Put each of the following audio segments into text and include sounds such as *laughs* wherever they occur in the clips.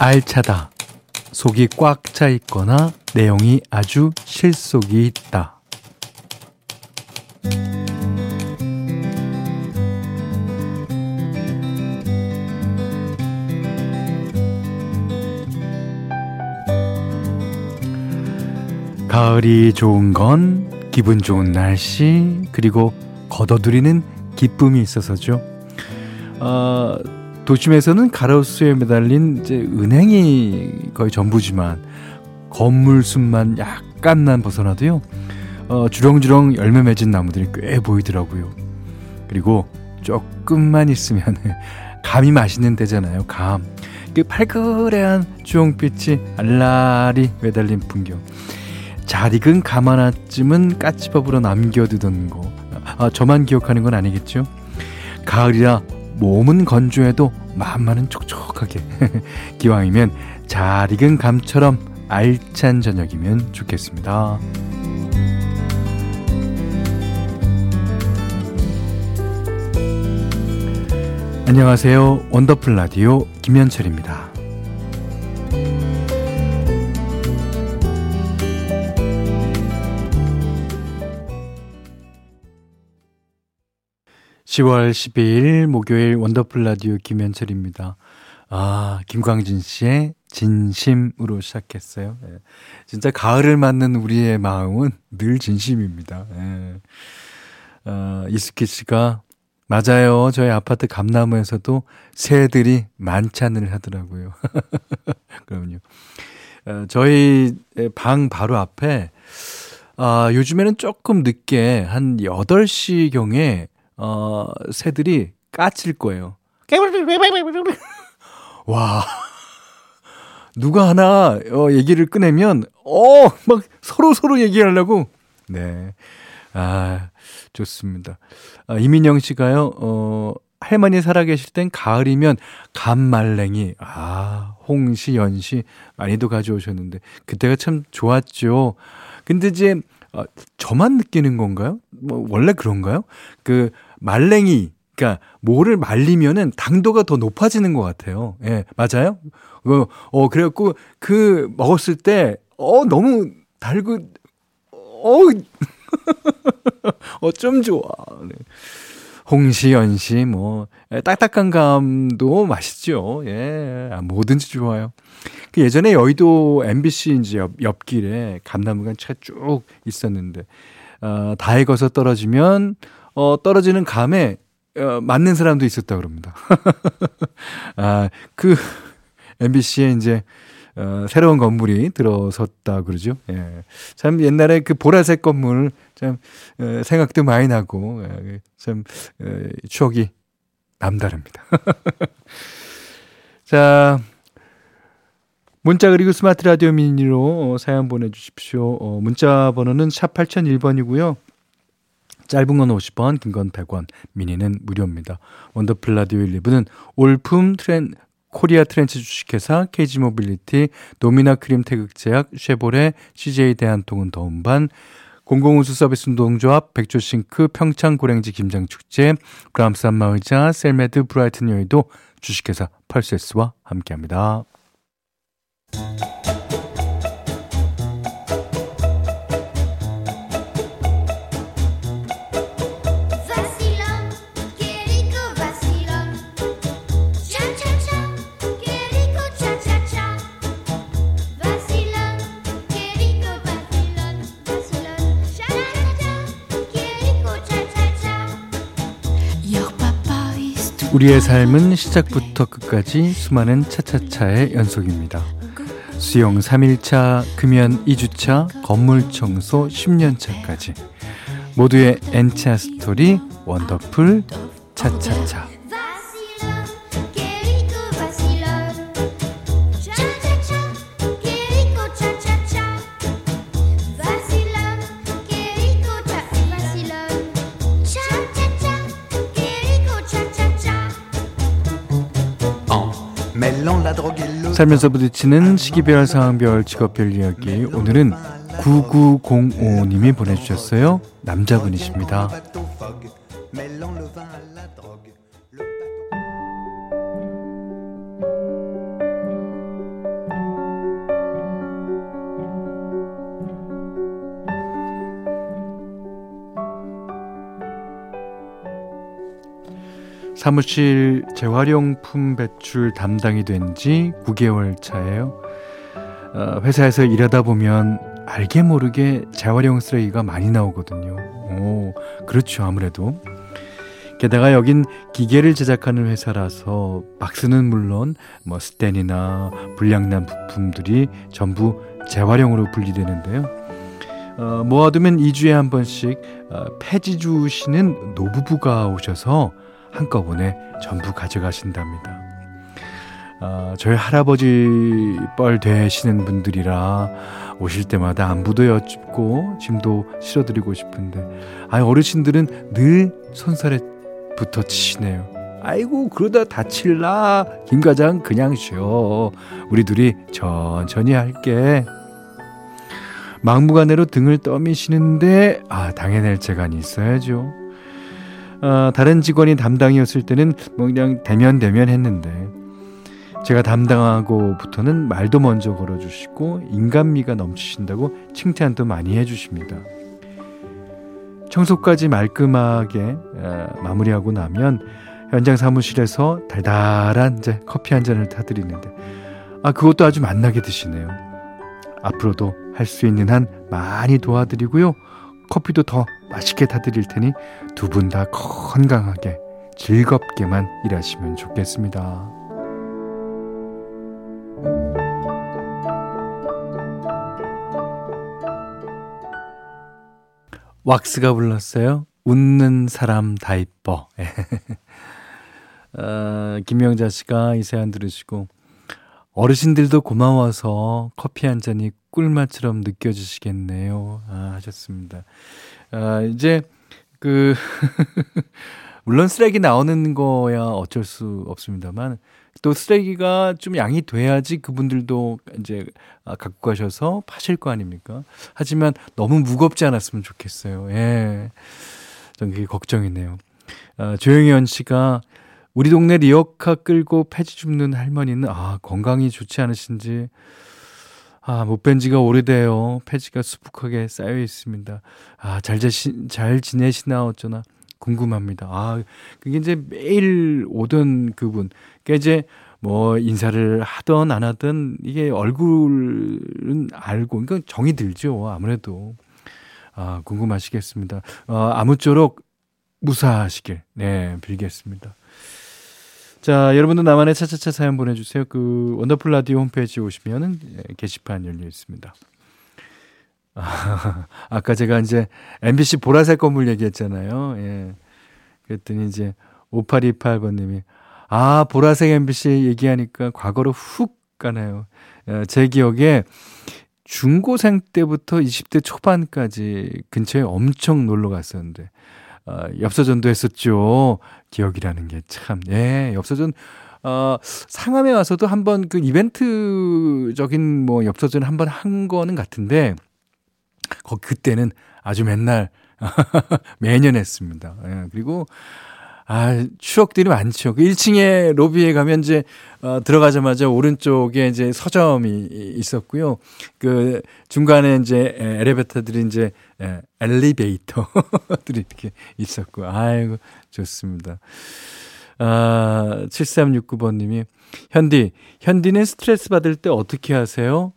알차다. 속이 꽉 차 있거나 내용이 아주 실속이 있다. 가을이 좋은 건 기분 좋은 날씨 그리고 걷어들이는 기쁨이 있어서죠. 어, 도심에서는 가로수에 매달린 이제 은행이 거의 전부지만 건물 숲만 약간만 벗어나도요. 어, 주렁주렁 열매 맺은 나무들이 꽤 보이더라고요. 그리고 조금만 있으면 *laughs* 감이 맛있는 때잖아요. 감. 그 팔그레한 주홍빛이 알라리 매달린 풍경. 잘 익은 감 하나쯤은 까치밥으로 남겨두던 거. 아, 저만 기억하는 건 아니겠죠? 가을이라 몸은 건조해도 마음만은 촉촉하게. *laughs* 기왕이면 잘 익은 감처럼 알찬 저녁이면 좋겠습니다. 안녕하세요. 원더풀 라디오 김현철입니다. 10월 12일 목요일 원더풀 라디오 김현철입니다. 아, 김광진 씨의 진심으로 시작했어요. 예. 진짜 가을을 맞는 우리의 마음은 늘 진심입니다. 예. 어, 이스키 씨가 맞아요. 저희 아파트 감나무에서도 새들이 만찬을 하더라고요. *laughs* 그럼요. 어, 저희 방 바로 앞에 아, 요즘에는 조금 늦게 한 8시경에 어, 새들이 까칠 거예요. *laughs* 와. 누가 하나 어, 얘기를 꺼내면 어, 막 서로 서로 얘기하려고. 네. 아, 좋습니다. 아, 이민영 씨가요. 어, 할머니 살아계실 땐 가을이면 감말랭이, 아, 홍시, 연시 많이도 가져오셨는데 그때가 참 좋았죠. 근데 이제 어, 저만 느끼는 건가요? 뭐 원래 그런가요? 그 말랭이 그러니까 뭐를 말리면은 당도가 더 높아지는 것 같아요. 예, 맞아요? 어, 어 그래갖고 그 먹었을 때 어 너무 달고 어 *laughs* 어쩜 좋아. 네. 홍시, 연시, 뭐, 예, 딱딱한 감도 맛있죠. 예, 아, 뭐든지 좋아요. 그 예전에 여의도 MBC 이제 옆, 옆길에 감나무가 쭉 있었는데, 어, 다 익어서 떨어지면, 어, 떨어지는 감에 어, 맞는 사람도 있었다 그럽니다. *laughs* 아, 그 MBC에 이제 어, 새로운 건물이 들어섰다 그러죠. 예. 참 옛날에 그 보라색 건물 참 어, 생각도 많이 나고 예, 참 어, 추억이 남다릅니다. *laughs* 자, 문자 그리고 스마트 라디오 미니로 어, 사연 보내주십시오. 어, 문자 번호는 샵 8001번이고요. 짧은 건 50원, 긴 건 100원, 미니는 무료입니다. 원더풀 라디오 1, 2부는 올품 트렌, 코리아 트렌치 주식회사, 케이지 모빌리티, 도미나 크림 태극제약, 쉐보레, CJ 대한통운 더운반, 공공운수 서비스 노동조합, 백조싱크, 평창 고랭지 김장축제, 브람스 마의자 셀메드 브라이튼 여의도 주식회사 펄세스와 함께합니다. 우리의 삶은 시작부터 끝까지 수많은 차차차의 연속입니다. 수영 3일차, 금연 2주차, 건물 청소 10년차까지 모두의 N차 스토리 원더풀 차차차 살면서 부딪히는 시기별, 상황별, 직업별 이야기. 오늘은 9905님이 보내주셨어요. 남자분이십니다. 사무실 재활용품 배출 담당이 된 지 9개월 차예요. 어, 회사에서 일하다 보면 알게 모르게 재활용 쓰레기가 많이 나오거든요. 오, 그렇죠. 아무래도. 게다가 여긴 기계를 제작하는 회사라서 박스는 물론 뭐 스텐이나 불량난 부품들이 전부 재활용으로 분리되는데요. 어, 모아두면 2주에 한 번씩 어, 폐지 주시는 노부부가 오셔서 한꺼번에 전부 가져가신답니다. 어, 저희 할아버지 뻘 되시는 분들이라 오실 때마다 안부도 여쭙고 짐도 실어드리고 싶은데 아 어르신들은 늘 손살에 붙어 치시네요. 아이고 그러다 다칠라 김 과장 그냥 쉬어 우리 둘이 천천히 할게 막무가내로 등을 떠미시는데 아 당해낼 재간이 있어야죠 어, 다른 직원이 담당이었을 때는 뭐 그냥 대면 대면 했는데 제가 담당하고부터는 말도 먼저 걸어주시고 인간미가 넘치신다고 칭찬도 많이 해주십니다. 청소까지 말끔하게 어, 마무리하고 나면 현장 사무실에서 달달한 커피 한 잔을 타드리는데 아 그것도 아주 맛나게 드시네요. 앞으로도 할 수 있는 한 많이 도와드리고요. 커피도 더 맛있게 타드릴 테니 두 분 다 건강하게 즐겁게만 일하시면 좋겠습니다. 왁스가 불렀어요. 웃는 사람 다 이뻐. *laughs* 어, 김명자 씨가 이 사연 들으시고 어르신들도 고마워서 커피 한 잔이 꿀맛처럼 느껴지시겠네요. 아, 하셨습니다. 아, 이제 그 *laughs* 물론 쓰레기 나오는 거야 어쩔 수 없습니다만 또 쓰레기가 좀 양이 돼야지 그분들도 이제 아, 갖고 가셔서 파실 거 아닙니까? 하지만 너무 무겁지 않았으면 좋겠어요. 예. 전 그게 걱정이네요. 아, 조영현 씨가 우리 동네 리어카 끌고 폐지 줍는 할머니는 아, 건강이 좋지 않으신지 아, 못 뵌 지가 오래돼요. 폐지가 수북하게 쌓여 있습니다. 아, 잘, 지시, 잘 지내시나 어쩌나 궁금합니다. 아, 그게 이제 매일 오던 그분. 그러니까 이제 뭐 인사를 하던 안 하던 이게 얼굴은 알고, 그러니까 정이 들죠. 아무래도. 아, 궁금하시겠습니다. 어, 아무쪼록 무사하시길, 네, 빌겠습니다. 자, 여러분도 나만의 차차차 사연 보내주세요. 그 원더풀 라디오 홈페이지 오시면은 예, 게시판 열려 있습니다. 아, *laughs* 아까 제가 이제 MBC 보라색 건물 얘기했잖아요. 예. 그랬더니 이제 5828번님이 아 보라색 MBC 얘기하니까 과거로 훅 가나요. 예, 제 기억에 중고생 때부터 20대 초반까지 근처에 엄청 놀러 갔었는데 어, 엽서전도 했었죠. 기억이라는 게 참, 예, 엽서전, 어, 상암에 와서도 한번 그 이벤트적인 뭐 엽서전 한번 한 거는 같은데, 거, 그때는 아주 맨날, *laughs* 매년 했습니다. 예, 그리고, 아, 추억들이 많죠. 그 1층에 로비에 가면 이제, 어, 들어가자마자 오른쪽에 이제 서점이 있었고요. 그 중간에 이제 엘리베이터들이 이제 에, 엘리베이터들이 이렇게 있었고. 아이고, 좋습니다. 아, 7369번 님이, 현디, 현디는 스트레스 받을 때 어떻게 하세요?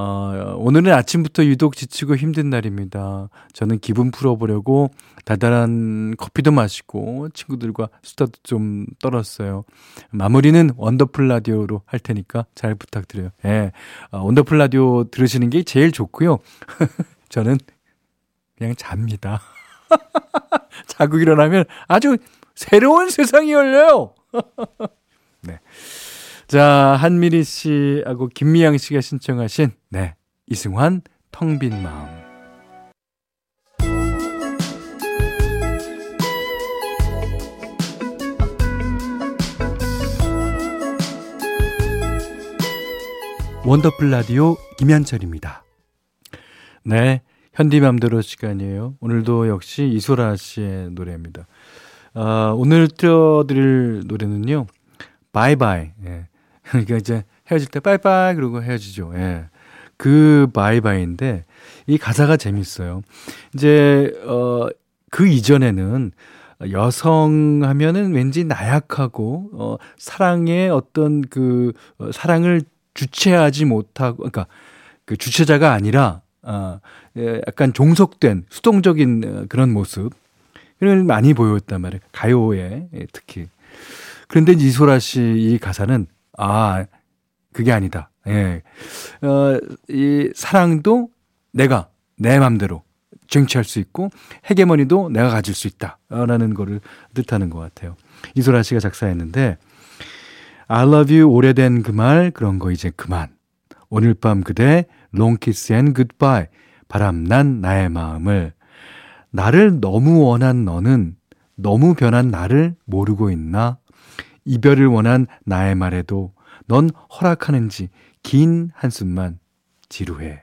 어, 오늘은 아침부터 유독 지치고 힘든 날입니다. 저는 기분 풀어보려고 달달한 커피도 마시고 친구들과 수다도 좀 떨었어요. 마무리는 원더풀 라디오로 할 테니까 잘 부탁드려요. 예. 어, 원더풀 라디오 들으시는 게 제일 좋고요. *laughs* 저는 그냥 잡니다. *laughs* 자고 일어나면 아주 새로운 세상이 열려요. *laughs* 네. 자, 한미리 씨하고 김미양 씨가 신청하신, 네, 이승환, 텅 빈 마음. 원더풀 라디오 김현철입니다. 네, 현디맘대로 시간이에요. 오늘도 역시 이소라 씨의 노래입니다. 아, 오늘 틀어드릴 노래는요, 바이바이. 예. *laughs* 그러니까 이제 헤어질 때 빠이빠이 그러고 헤어지죠. 예. 그 바이바이인데 이 가사가 재밌어요. 이제 어 그 이전에는 여성 하면은 왠지 나약하고, 어, 사랑의 어떤 그, 어, 사랑을 주체하지 못하고, 그러니까 그 주체자가 아니라, 아, 예, 약간 종속된 수동적인 어, 그런 모습. 이런 많이 보였단 말이에요. 가요에 예, 특히. 그런데 이소라 씨 이 가사는, 아, 그게 아니다. 예. 어, 이 사랑도 내가 내 맘대로 쟁취할 수 있고 헤게머니도 내가 가질 수 있다라는 거를 뜻하는 것 같아요. 이소라 씨가 작사했는데 I love you 오래된 그 말 그런 거 이제 그만. 오늘 밤 그대 long kiss and goodbye 바람난 나의 마음을 나를 너무 원한 너는 너무 변한 나를 모르고 있나? 이별을 원한 나의 말에도 넌 허락하는지 긴 한숨만 지루해.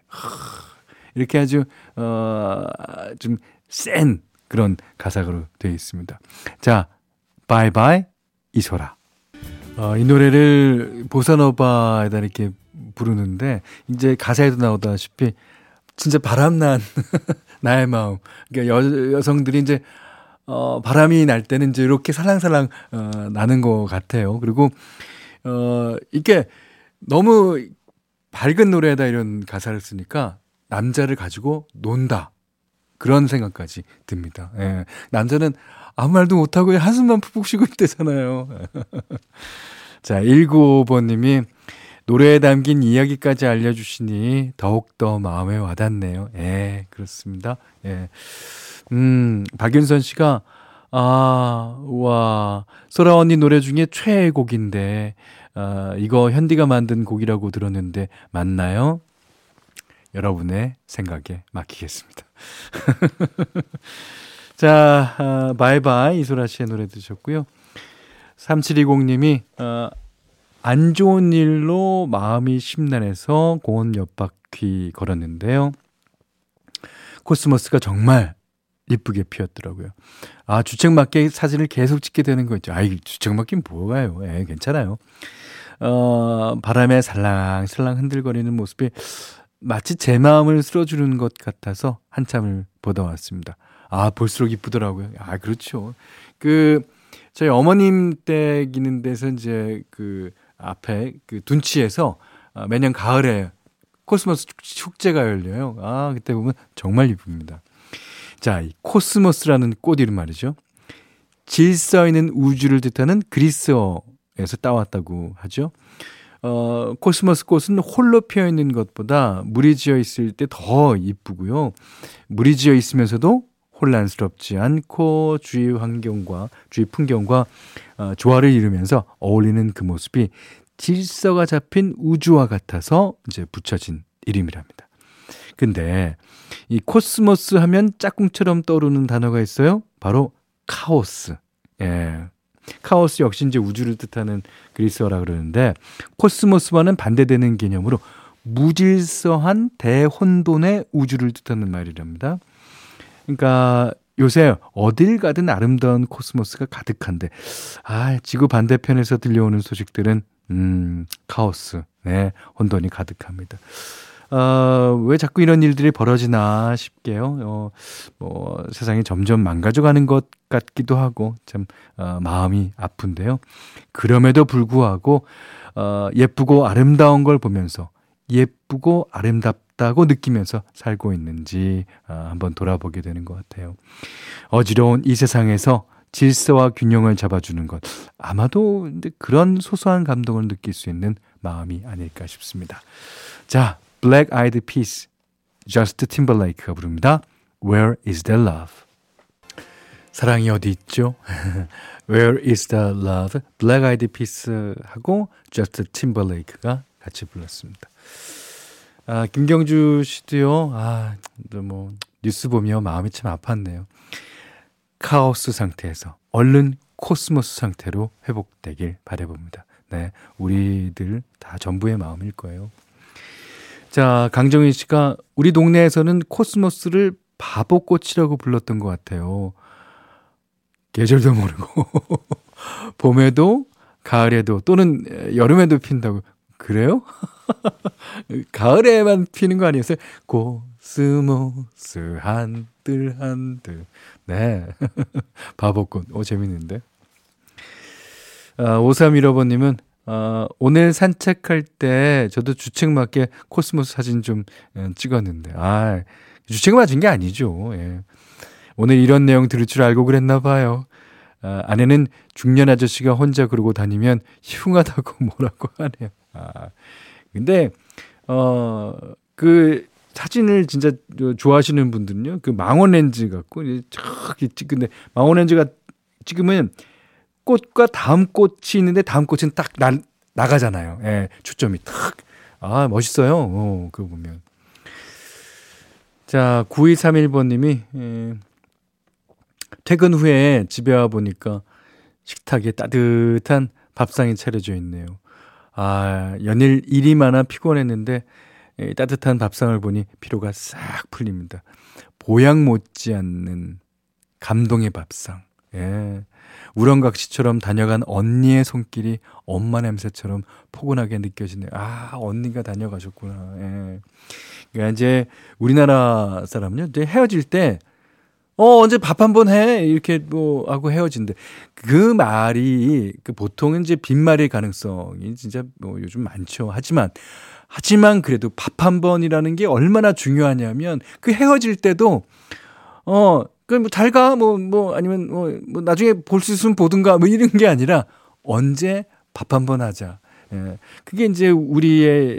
이렇게 아주 어좀 센 그런 가사로 되어 있습니다. 자, 바이바이 이소라. 어, 이 노래를 보사노바에다 이렇게 부르는데 이제 가사에도 나오다시피 진짜 바람난 *laughs* 나의 마음. 그러니까 여, 여성들이 이제 어, 바람이 날 때는 이제 이렇게 살랑살랑 어, 나는 것 같아요. 그리고 어, 이게 너무 밝은 노래에다 이런 가사를 쓰니까 남자를 가지고 논다. 그런 생각까지 듭니다. 예. 남자는 아무 말도 못하고 한숨만 푹푹 쉬고 있대잖아요. *laughs* 자, 195번님이 노래에 담긴 이야기까지 알려주시니 더욱더 마음에 와닿네요. 예, 그렇습니다. 예. 음, 박윤선 씨가, 아, 와, 소라 언니 노래 중에 최애곡인데, 아, 이거 현디가 만든 곡이라고 들었는데, 맞나요? 여러분의 생각에 맡기겠습니다. *laughs* 자, 아, 바이바이 이소라 씨의 노래 드셨고요. 3720님이 어, 안 좋은 일로 마음이 심란해서 공원 옆 바퀴 걸었는데요. 코스모스가 정말 이쁘게 피었더라고요. 아, 주책맞게 사진을 계속 찍게 되는 거죠. 아이, 주책맞긴 뭐가요? 예, 괜찮아요. 어, 바람에 살랑살랑 흔들거리는 모습이 마치 제 마음을 쓸어주는 것 같아서 한참을 보다 왔습니다. 아, 볼수록 이쁘더라고요. 아, 그렇죠. 그, 저희 어머님 댁 있는 데서 이제 그 앞에 그 둔치에서 어, 매년 가을에 코스모스 축제가 열려요. 아, 그때 보면 정말 이쁩니다. 자, 이 코스모스라는 꽃 이름 말이죠. 질서 있는 우주를 뜻하는 그리스어에서 따왔다고 하죠. 어, 코스모스 꽃은 홀로 피어 있는 것보다 무리 지어 있을 때 더 이쁘고요. 무리 지어 있으면서도 혼란스럽지 않고 주위 환경과 주위 풍경과 어, 조화를 이루면서 어울리는 그 모습이 질서가 잡힌 우주와 같아서 이제 붙여진 이름이랍니다. 근데 이 코스모스 하면 짝꿍처럼 떠오르는 단어가 있어요. 바로 카오스. 예. 카오스 역시 이제 우주를 뜻하는 그리스어라 그러는데 코스모스와는 반대되는 개념으로 무질서한 대혼돈의 우주를 뜻하는 말이랍니다. 그러니까 요새 어딜 가든 아름다운 코스모스가 가득한데 아 지구 반대편에서 들려오는 소식들은 음 카오스 네 혼돈이 가득합니다. 어, 왜 자꾸 이런 일들이 벌어지나 싶게요. 어, 뭐, 세상이 점점 망가져가는 것 같기도 하고, 참, 어, 마음이 아픈데요. 그럼에도 불구하고, 어, 예쁘고 아름다운 걸 보면서, 예쁘고 아름답다고 느끼면서 살고 있는지, 어, 한번 돌아보게 되는 것 같아요. 어지러운 이 세상에서 질서와 균형을 잡아주는 것. 아마도 그런 소소한 감동을 느낄 수 있는 마음이 아닐까 싶습니다. 자, Black Eyed Peas, Just Timberlake가 부릅니다. Where is the love? 사랑이 어디 있죠? *laughs* Where is the love? Black Eyed Peas하고 Just Timberlake가 같이 불렀습니다. 아, 김경주 씨도요. 아, 뭐 뉴스 보며 마음이 참 아팠네요. 카오스 상태에서 얼른 코스모스 상태로 회복되길 바라봅니다. 네, 우리들 다 전부의 마음일 거예요. 자, 강정희 씨가 우리 동네에서는 코스모스를 바보꽃이라고 불렀던 것 같아요. 계절도 모르고 *laughs* 봄에도 가을에도 또는 여름에도 핀다고 그래요? *laughs* 가을에만 피는 거 아니었어요? 코스모스 한들 한들 네. *laughs* 바보꽃. 오, 재밌는데. 아, 5315번님은, 아, 오늘 산책할 때 저도 주책 맞게 코스모스 사진 좀 예, 찍었는데, 아, 주책 맞은 게 아니죠. 예. 오늘 이런 내용 들을 줄 알고 그랬나 봐요. 아, 아내는 중년 아저씨가 혼자 그러고 다니면 흉하다고 *laughs* 뭐라고 하네요. 아, 근데, 어, 그, 사진을 진짜 좋아하시는 분들은요, 그 망원 렌즈 갖고, 쫙 찍, 근데 망원 렌즈가 찍으면 꽃과 다음 꽃이 있는데 다음 꽃은 딱 나, 나가잖아요. 예, 초점이 탁. 아, 멋있어요. 어, 그거 보면. 자, 9231번님이, 예, 퇴근 후에 집에 와 보니까 식탁에 따뜻한 밥상이 차려져 있네요. 아, 연일 일이 많아 피곤했는데 예, 따뜻한 밥상을 보니 피로가 싹 풀립니다. 보양 못지않는 감동의 밥상. 예. 우렁각시처럼 다녀간 언니의 손길이 엄마 냄새처럼 포근하게 느껴지네요. 아, 언니가 다녀가셨구나. 예. 그러니까 이제 우리나라 사람은요, 이제 헤어질 때, 어, 언제 밥 한 번 해? 이렇게 뭐 하고 헤어진대. 그 말이, 그 보통은 이제 빈말일 가능성이 진짜 뭐 요즘 많죠. 하지만, 하지만 그래도 밥 한 번이라는 게 얼마나 중요하냐면 그 헤어질 때도 어, 그뭐 잘 가, 뭐, 뭐, 아니면 뭐, 뭐 나중에 볼 수 있으면 보든가 뭐 이런 게 아니라 언제 밥 한번 하자. 예. 그게 이제 우리의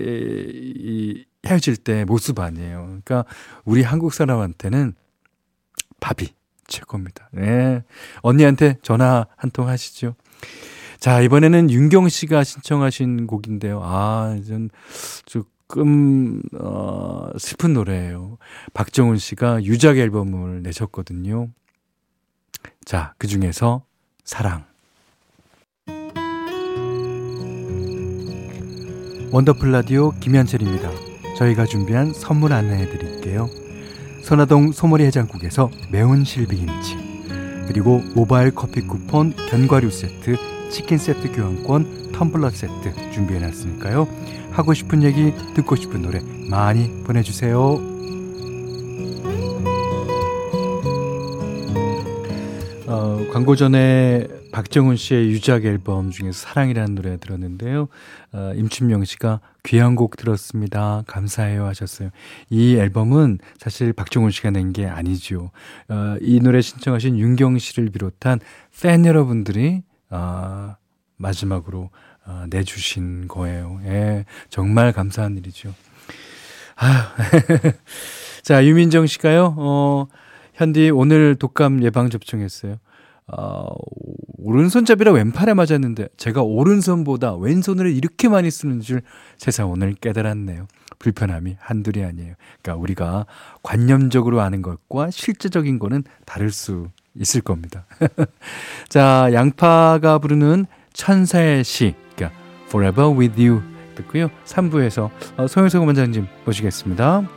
이 헤어질 때 모습 아니에요. 그러니까 우리 한국 사람한테는 밥이 최고입니다. 예. 언니한테 전화 한 통 하시죠. 자, 이번에는 윤경 씨가 신청하신 곡인데요. 아, 좀, 조금, 어, 슬픈 노래예요. 박정훈 씨가 유작 앨범을 내셨거든요. 자, 그 중에서 사랑. 원더풀 라디오 김현철입니다. 저희가 준비한 선물 안내해 드릴게요. 선화동 소머리 해장국에서 매운 실비김치 그리고 모바일 커피 쿠폰 견과류 세트 치킨 세트 교환권 텀블러 세트 준비해놨으니까요. 하고 싶은 얘기, 듣고 싶은 노래 많이 보내주세요. 어, 광고 전에 박정훈 씨의 유작 앨범 중에서 사랑이라는 노래 들었는데요. 어, 임춘명 씨가 귀한 곡 들었습니다. 감사해요 하셨어요. 이 앨범은 사실 박정훈 씨가 낸 게 아니죠. 어, 이 노래 신청하신 윤경 씨를 비롯한 팬 여러분들이 아, 마지막으로 아, 내주신 거예요. 예, 정말 감사한 일이죠. 아, *laughs* 자, 유민정 씨가요, 어, 현디 오늘 독감 예방 접종했어요. 어, 오른손잡이라 왼팔에 맞았는데 제가 오른손보다 왼손을 이렇게 많이 쓰는 줄 세상 오늘 깨달았네요. 불편함이 한둘이 아니에요. 그러니까 우리가 관념적으로 아는 것과 실제적인 거는 다를 수 있을 겁니다. *laughs* 자, 양파가 부르는 천사의 시, 그러니까 Forever With You 듣고요. 3부에서 어, 송영석 원장님 모시겠습니다.